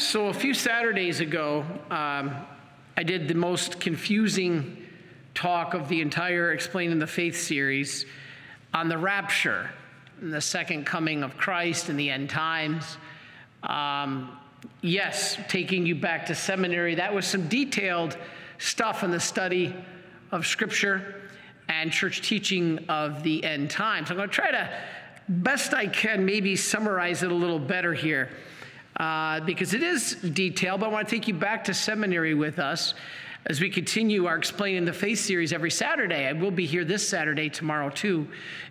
So, a few Saturdays ago, um, I did the most confusing talk of the entire Explaining the Faith series on the rapture and the second coming of Christ and the end times. Um, yes, taking you back to seminary, that was some detailed stuff in the study of Scripture and church teaching of the end times. I'm going to try to, best I can, maybe summarize it a little better here uh, because it is detailed, but I want to take you back to seminary with us as we continue our Explaining the Faith series every Saturday. I will be here this Saturday, tomorrow too,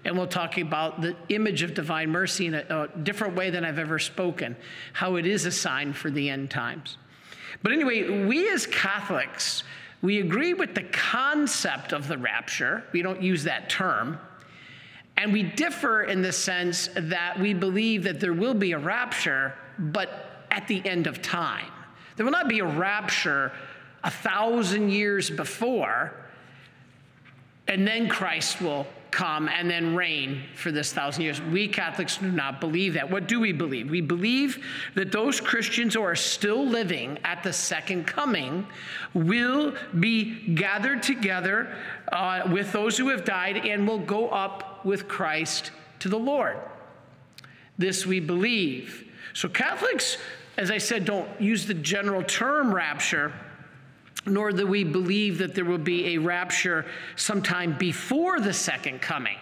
and we'll talk about the image of divine mercy in a, a different way than I've ever spoken, how it is a sign for the end times. But anyway, we as Catholics, we agree with the concept of the rapture. We don't use that term. And we differ in the sense that we believe that there will be a rapture, but at the end of time. There will not be a rapture a thousand years before, and then Christ will come and then reign for this thousand years. We Catholics do not believe that. What do we believe? We believe that those Christians who are still living at the second coming will be gathered together uh, with those who have died and will go up with Christ to the Lord. This we believe. So, Catholics, as I said, don't use the general term rapture, nor do we believe that there will be a rapture sometime before the second coming.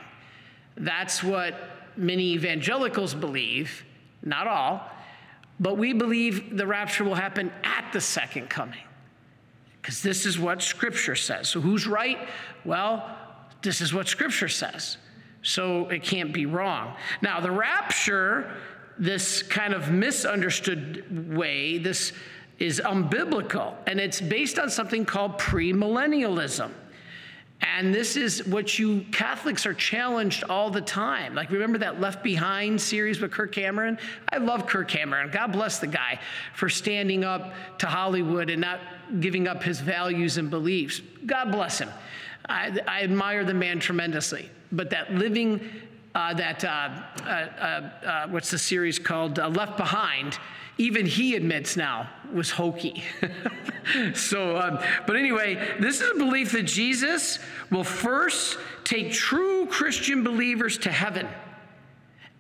That's what many evangelicals believe, not all, but we believe the rapture will happen at the second coming. Because this is what Scripture says. So, who's right? Well, this is what Scripture says. So, it can't be wrong. Now, the rapture this kind of misunderstood way, this is unbiblical, and it's based on something called premillennialism. And this is what you Catholics are challenged all the time. Like, remember that Left Behind series with Kirk Cameron? I love Kirk Cameron. God bless the guy for standing up to Hollywood and not giving up his values and beliefs. God bless him. I, I admire the man tremendously. But that living uh, that, uh, uh, uh, uh, what's the series called? Left Behind, even he admits now was hokey. so, um, but anyway, this is a belief that Jesus will first take true Christian believers to heaven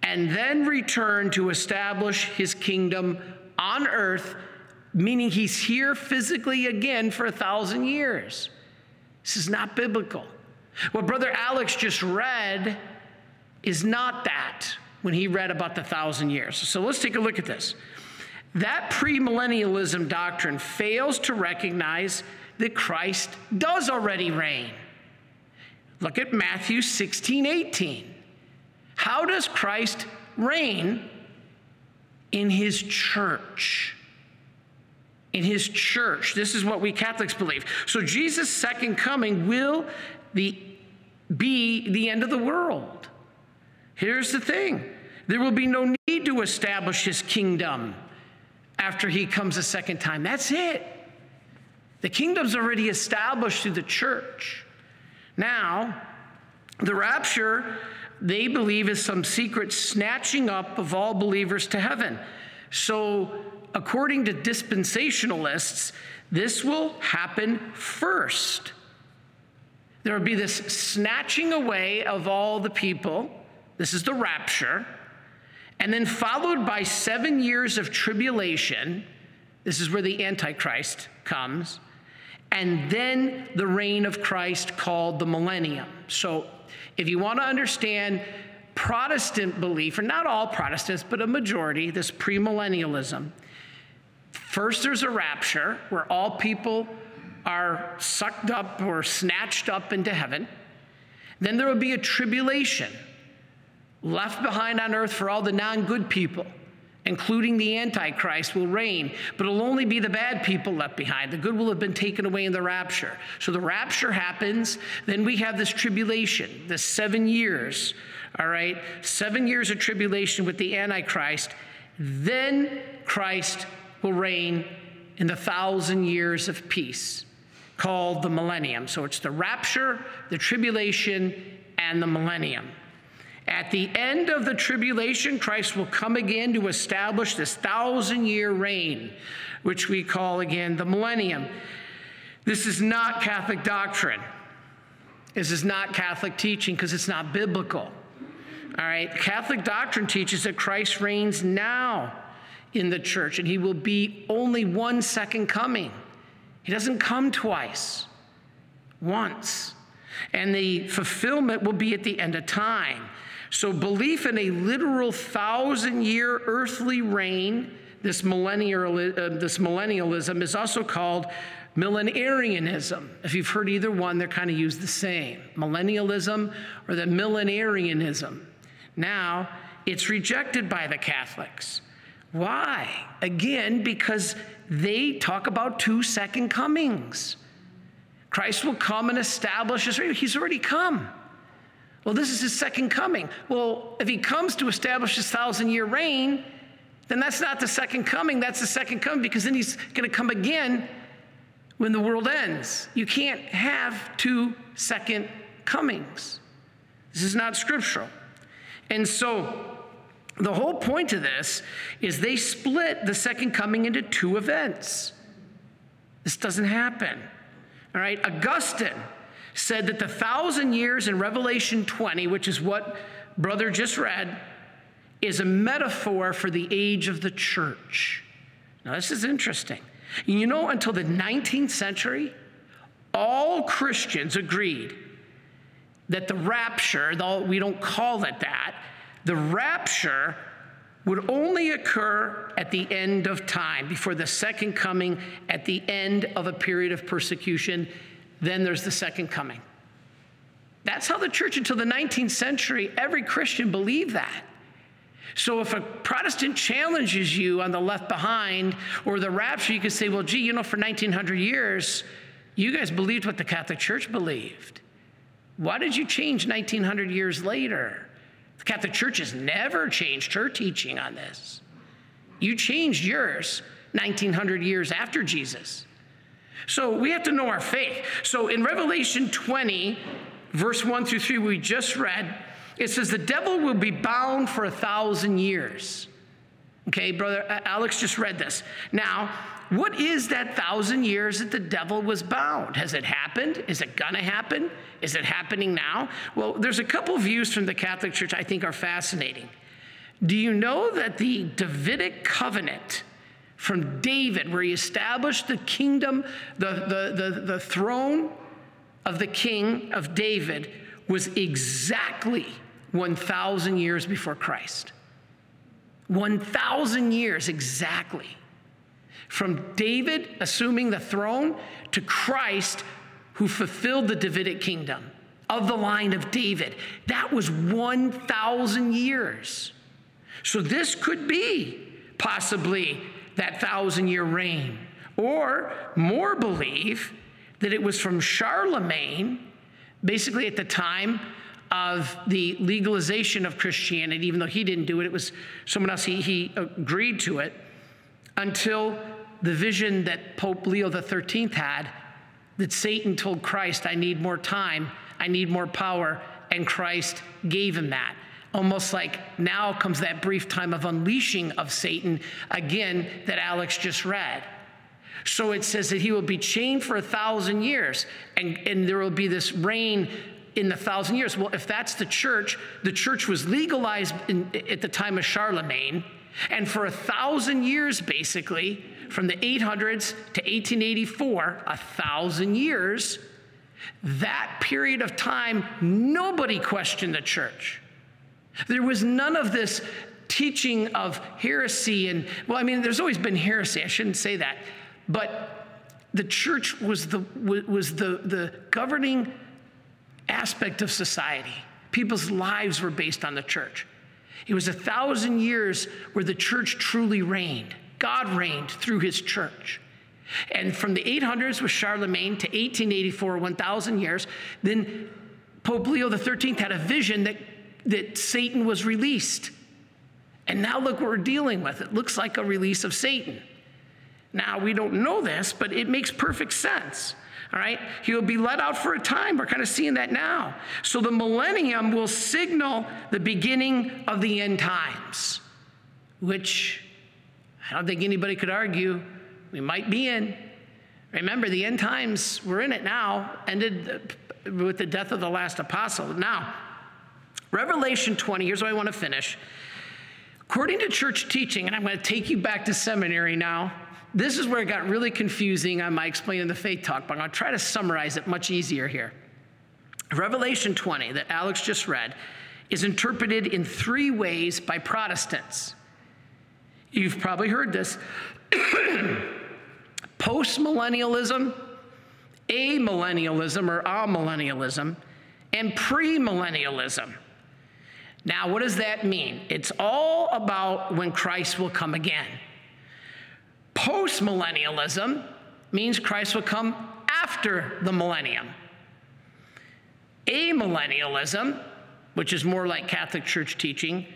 and then return to establish his kingdom on earth, meaning he's here physically again for a thousand years. This is not biblical. What Brother Alex just read is not that when he read about the thousand years. So let's take a look at this. That premillennialism doctrine fails to recognize that Christ does already reign. Look at Matthew 16, 18. How does Christ reign in his church? In his church. This is what we Catholics believe. So Jesus' second coming will be, be the end of the world. Here's the thing there will be no need to establish his kingdom after he comes a second time. That's it. The kingdom's already established through the church. Now, the rapture, they believe, is some secret snatching up of all believers to heaven. So, according to dispensationalists, this will happen first. There will be this snatching away of all the people this is the rapture. And then followed by seven years of tribulation. This is where the Antichrist comes. And then the reign of Christ called the millennium. So if you want to understand Protestant belief, or not all Protestants, but a majority, this premillennialism, first there's a rapture where all people are sucked up or snatched up into heaven. Then there will be a tribulation left behind on earth for all the non good people, including the Antichrist, will reign, but it'll only be the bad people left behind. The good will have been taken away in the rapture. So the rapture happens, then we have this tribulation, this seven years, all right? Seven years of tribulation with the Antichrist. Then Christ will reign in the thousand years of peace called the millennium. So it's the rapture, the tribulation, and the millennium. At the end of the tribulation, Christ will come again to establish this thousand year reign, which we call again the millennium. This is not Catholic doctrine. This is not Catholic teaching because it's not biblical. All right, Catholic doctrine teaches that Christ reigns now in the church and he will be only one second coming. He doesn't come twice, once. And the fulfillment will be at the end of time. So, belief in a literal thousand year earthly reign, this, millennial, uh, this millennialism, is also called millenarianism. If you've heard either one, they're kind of used the same millennialism or the millenarianism. Now, it's rejected by the Catholics. Why? Again, because they talk about two second comings. Christ will come and establish his reign. He's already come. Well, this is his second coming. Well, if he comes to establish his thousand year reign, then that's not the second coming. That's the second coming because then he's going to come again when the world ends. You can't have two second comings. This is not scriptural. And so the whole point of this is they split the second coming into two events. This doesn't happen. All right, Augustine said that the thousand years in Revelation 20, which is what brother just read, is a metaphor for the age of the church. Now, this is interesting. You know, until the 19th century, all Christians agreed that the rapture, though we don't call it that, the rapture would only occur at the end of time, before the second coming, at the end of a period of persecution then there's the second coming. That's how the church until the 19th century, every Christian believed that. So if a Protestant challenges you on the left behind or the rapture, you could say, well, gee, you know, for 1900 years, you guys believed what the Catholic Church believed. Why did you change 1900 years later? The Catholic Church has never changed her teaching on this. You changed yours 1900 years after Jesus. So we have to know our faith. So in Revelation 20, verse 1 through 3, we just read, it says, The devil will be bound for a thousand years. Okay, brother uh, Alex just read this. Now, what is that thousand years that the devil was bound? Has it happened? Is it gonna happen? Is it happening now? Well, there's a couple views from the Catholic Church I think are fascinating. Do you know that the Davidic covenant from David, where he established the kingdom, the, the, the, the throne of the king of David, was exactly 1,000 years before Christ. 1,000 years exactly. From David assuming the throne to Christ, who fulfilled the Davidic kingdom of the line of David. That was 1,000 years. So this could be possibly that thousand year reign. Or more believe that it was from Charlemagne, basically at the time of the legalization of Christianity, even though he didn't do it, it was someone else, he, he agreed to it, until the vision that Pope Leo XIII had that Satan told Christ, I need more time, I need more power, and Christ gave him that almost like now comes that brief time of unleashing of Satan again that Alex just read. So it says that he will be chained for a thousand years, and, and there will be this reign in the thousand years. Well, if that's the church, the church was legalized in, at the time of Charlemagne, and for a thousand years, basically, from the 800s to 1884, a thousand years, that period of time, nobody questioned the church. There was none of this teaching of heresy and well i mean there's always been heresy i shouldn't say that but the church was the was the the governing aspect of society. People's lives were based on the church. It was a thousand years where the church truly reigned. God reigned through his church. And from the 800s with charlemagne to 1884 1000 years then pope leo xiii had a vision that that Satan was released. And now look what we're dealing with. It looks like a release of Satan. Now, we don't know this, but it makes perfect sense. All right? He'll be let out for a time. We're kind of seeing that now. So the millennium will signal the beginning of the end times, which I don't think anybody could argue we might be in. Remember, the end times, we're in it now, ended with the death of the last apostle. Now, Revelation 20, here's what I want to finish. According to church teaching, and I'm going to take you back to seminary now, this is where it got really confusing on my explaining the faith talk, but I'm going to try to summarize it much easier here. Revelation 20, that Alex just read, is interpreted in three ways by Protestants. You've probably heard this. Postmillennialism, amillennialism or amillennialism, and premillennialism. Now, what does that mean? It's all about when Christ will come again. Postmillennialism means Christ will come after the millennium. Amillennialism, which is more like Catholic Church teaching,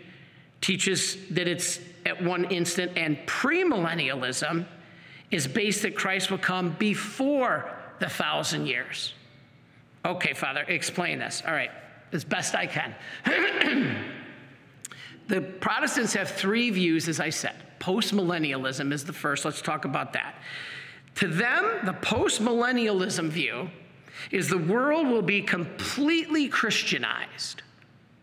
teaches that it's at one instant, and premillennialism is based that Christ will come before the thousand years. Okay, Father, explain this. All right, as best I can. the Protestants have three views, as I said. Postmillennialism is the first. Let's talk about that. To them, the postmillennialism view is the world will be completely Christianized,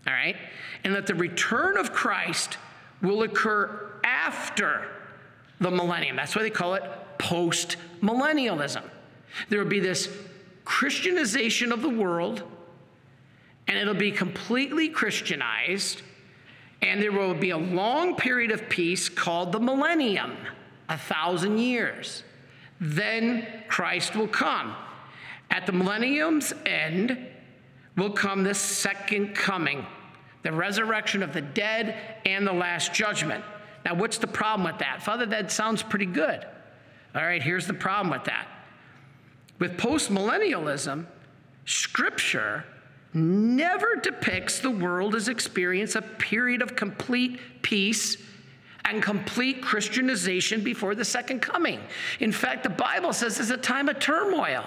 all right? And that the return of Christ will occur after the millennium. That's why they call it postmillennialism. There will be this Christianization of the world, and it'll be completely Christianized, and there will be a long period of peace called the millennium, a thousand years. Then Christ will come. At the millennium's end will come the second coming, the resurrection of the dead and the last judgment. Now, what's the problem with that? Father, that sounds pretty good. All right, here's the problem with that. With postmillennialism, Scripture never depicts the world as experience a period of complete peace and complete Christianization before the second coming. In fact, the Bible says it's a time of turmoil.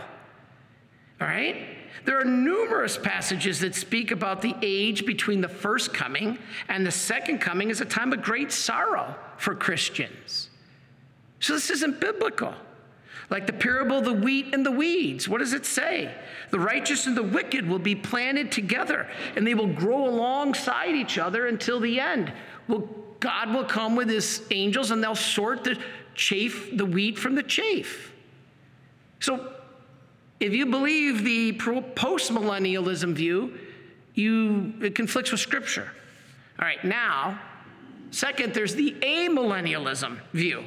All right? There are numerous passages that speak about the age between the first coming and the second coming as a time of great sorrow for Christians. So this isn't biblical. Like the parable of the wheat and the weeds. What does it say? The righteous and the wicked will be planted together and they will grow alongside each other until the end. Well, God will come with his angels and they'll sort the chaff, the wheat from the chaff. So if you believe the post millennialism view, you, it conflicts with Scripture. All right, now, second, there's the amillennialism view.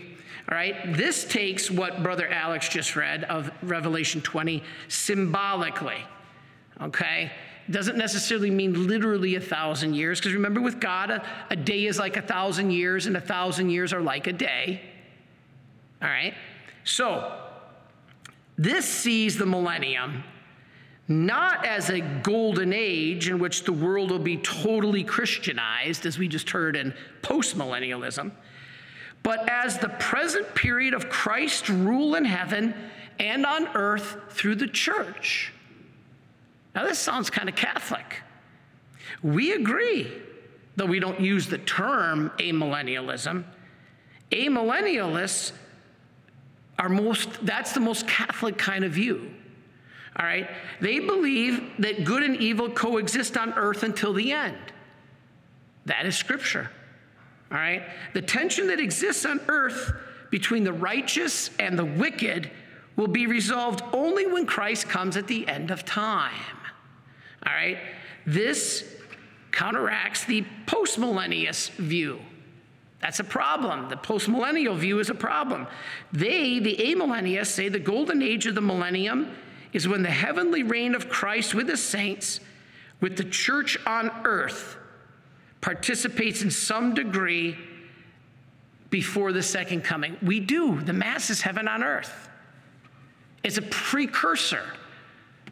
All right, this takes what Brother Alex just read of Revelation 20 symbolically. Okay, doesn't necessarily mean literally a thousand years, because remember, with God, a, a day is like a thousand years, and a thousand years are like a day. All right, so this sees the millennium not as a golden age in which the world will be totally Christianized, as we just heard in postmillennialism, but as the present period of Christ's rule in heaven and on earth through the church. Now, this sounds kind of Catholic. We agree, though we don't use the term amillennialism. Amillennialists are most, that's the most Catholic kind of view. All right? They believe that good and evil coexist on earth until the end. That is scripture. All right? The tension that exists on earth between the righteous and the wicked will be resolved only when Christ comes at the end of time. All right? This counteracts the postmillennialist view. That's a problem. The postmillennial view is a problem. They, the amillennialists, say the golden age of the millennium is when the heavenly reign of Christ with the saints, with the church on earth, participates in some degree before the second coming. We do. The Mass is heaven on earth. It's a precursor.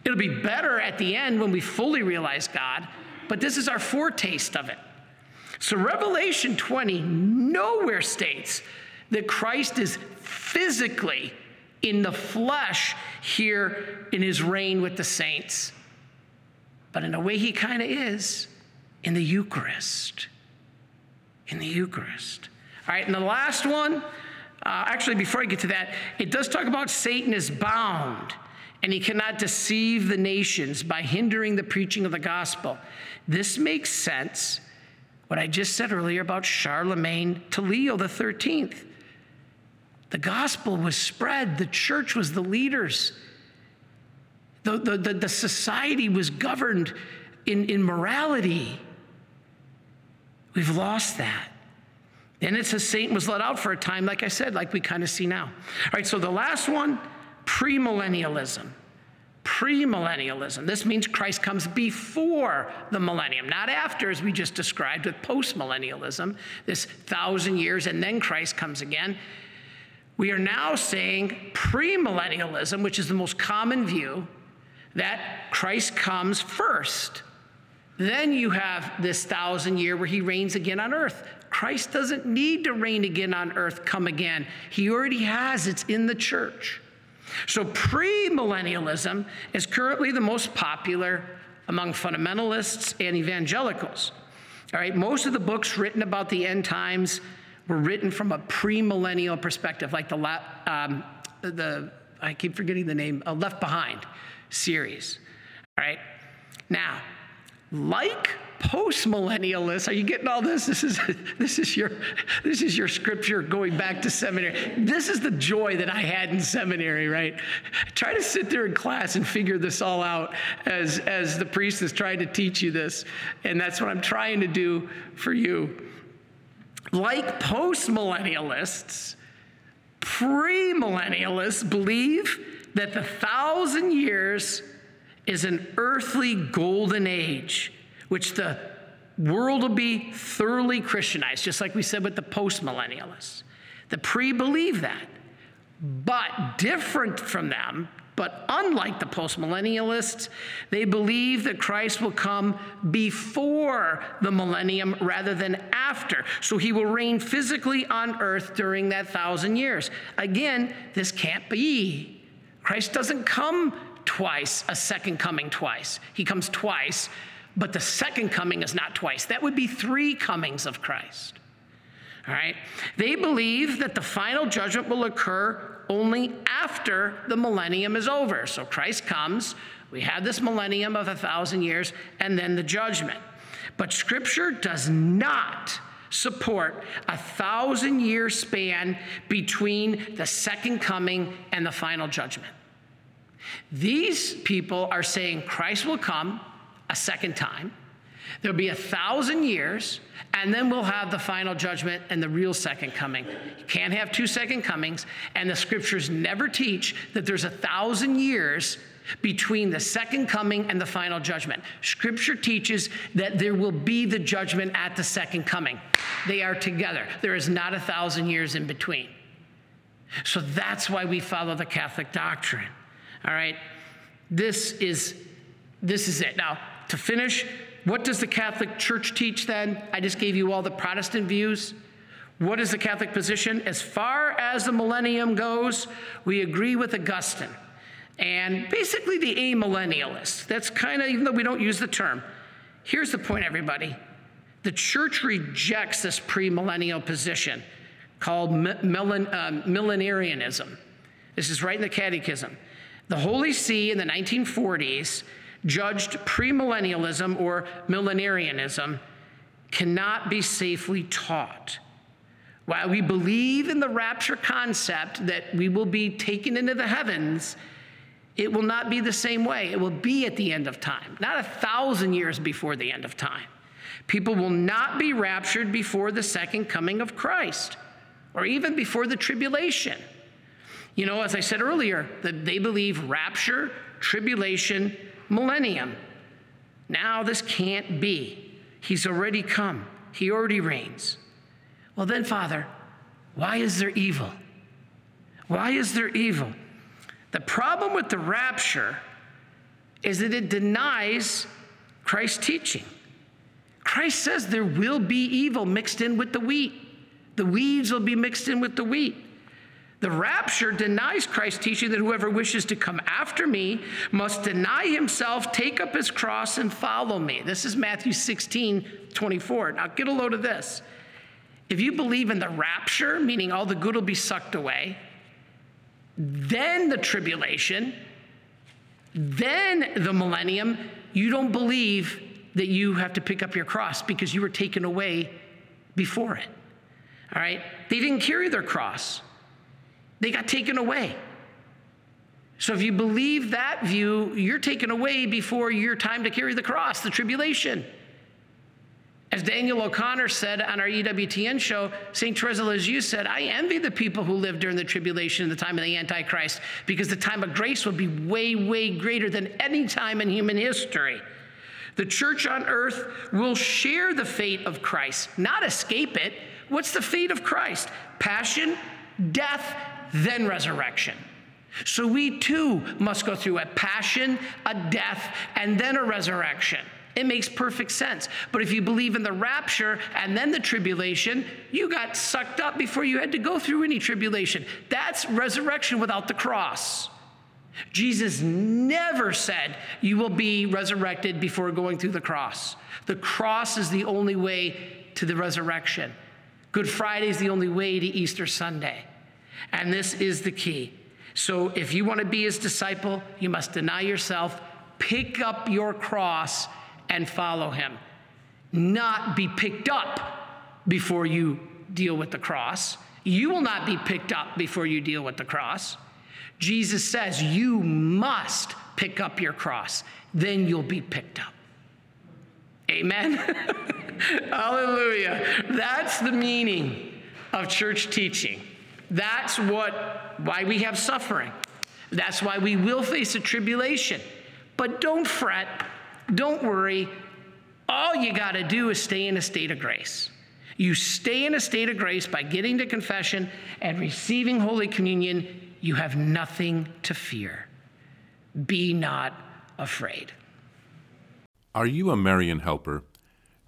It'll be better at the end when we fully realize God, but this is our foretaste of it. So, Revelation 20 nowhere states that Christ is physically in the flesh here in his reign with the saints. But in a way, he kind of is in the Eucharist. In the Eucharist. All right, and the last one, uh, actually, before I get to that, it does talk about Satan is bound and he cannot deceive the nations by hindering the preaching of the gospel. This makes sense, what I just said earlier about Charlemagne to Leo the 13th. The gospel was spread, the church was the leaders, the, the, the, the society was governed in, in morality. We've lost that. And it says Satan was let out for a time, like I said, like we kind of see now. All right, so the last one premillennialism. Premillennialism. This means Christ comes before the millennium, not after, as we just described with postmillennialism, this thousand years, and then Christ comes again. We are now saying premillennialism, which is the most common view, that Christ comes first. Then you have this thousand year where he reigns again on earth. Christ doesn't need to reign again on earth, come again. He already has, it's in the church. So, premillennialism is currently the most popular among fundamentalists and evangelicals. All right, most of the books written about the end times were written from a premillennial perspective, like the, um, the I keep forgetting the name, uh, Left Behind series. All right, like postmillennialists. Are you getting all this? This is this is your this is your scripture going back to seminary. This is the joy that I had in seminary, right? Try to sit there in class and figure this all out as as the priest is trying to teach you this. And that's what I'm trying to do for you. Like postmillennialists, premillennialists believe that the thousand years is an earthly golden age which the world will be thoroughly Christianized, just like we said with the postmillennialists. The pre believe that. But different from them, but unlike the postmillennialists, they believe that Christ will come before the millennium rather than after. So he will reign physically on earth during that thousand years. Again, this can't be. Christ doesn't come twice, a second coming twice. He comes twice but the second coming is not twice. That would be three comings of Christ. All right? They believe that the final judgment will occur only after the millennium is over. So Christ comes, we have this millennium of a thousand years, and then the judgment. But Scripture does not support a thousand year span between the second coming and the final judgment. These people are saying Christ will come, a second time. There'll be a thousand years, and then we'll have the final judgment and the real second coming. You can't have two second comings, and the scriptures never teach that there's a thousand years between the second coming and the final judgment. Scripture teaches that there will be the judgment at the second coming. They are together. There is not a thousand years in between. So that's why we follow the Catholic doctrine. All right? This is this is it. Now, to finish, what does the Catholic Church teach then? I just gave you all the Protestant views. What is the Catholic position? As far as the millennium goes, we agree with Augustine and basically the amillennialists. That's kind of, even though we don't use the term. Here's the point, everybody the church rejects this premillennial position called uh, millenarianism. This is right in the Catechism. The Holy See in the 1940s judged premillennialism or millenarianism cannot be safely taught. While we believe in the rapture concept that we will be taken into the heavens, it will not be the same way. It will be at the end of time, not a thousand years before the end of time. People will not be raptured before the second coming of Christ or even before the tribulation. You know, as I said earlier, that they believe rapture, tribulation, millennium. Now this can't be. He's already come, He already reigns. Well, then, Father, why is there evil? Why is there evil? The problem with the rapture is that it denies Christ's teaching. Christ says there will be evil mixed in with the wheat. The weeds will be mixed in with the wheat. The rapture denies Christ's teaching that whoever wishes to come after me must deny himself, take up his cross, and follow me. This is Matthew 16, 24. Now get a load of this. If you believe in the rapture, meaning all the good will be sucked away, then the tribulation, then the millennium, you don't believe that you have to pick up your cross because you were taken away before it. All right? They didn't carry their cross, they got taken away. So if you believe that view, you're taken away before your time to carry the cross, the tribulation. As Daniel O'Connor said on our EWTN show, St. Teresa Lisieux said, I envy the people who lived during the tribulation in the time of the Antichrist because the time of grace will be way, way greater than any time in human history. The church on earth will share the fate of Christ, not escape it. What's the fate of Christ? Passion, death, then resurrection. So we too must go through a passion, a death, and then a resurrection. It makes perfect sense. But if you believe in the rapture and then the tribulation, you got sucked up before you had to go through any tribulation. That's resurrection without the cross. Jesus never said you will be resurrected before going through the cross. The cross is the only way to the resurrection. Good Friday is the only way to Easter Sunday. And this is the key. So if you want to be his disciple, you must deny yourself, pick up your cross, and follow him. Not be picked up before you deal with the cross. You will not be picked up before you deal with the cross. Jesus says you must pick up your cross, then you'll be picked up. Amen. Hallelujah. That's the meaning of church teaching. That's what why we have suffering. That's why we will face a tribulation. But don't fret, don't worry. All you got to do is stay in a state of grace. You stay in a state of grace by getting to confession and receiving Holy Communion. You have nothing to fear. Be not afraid. Are you a Marian helper?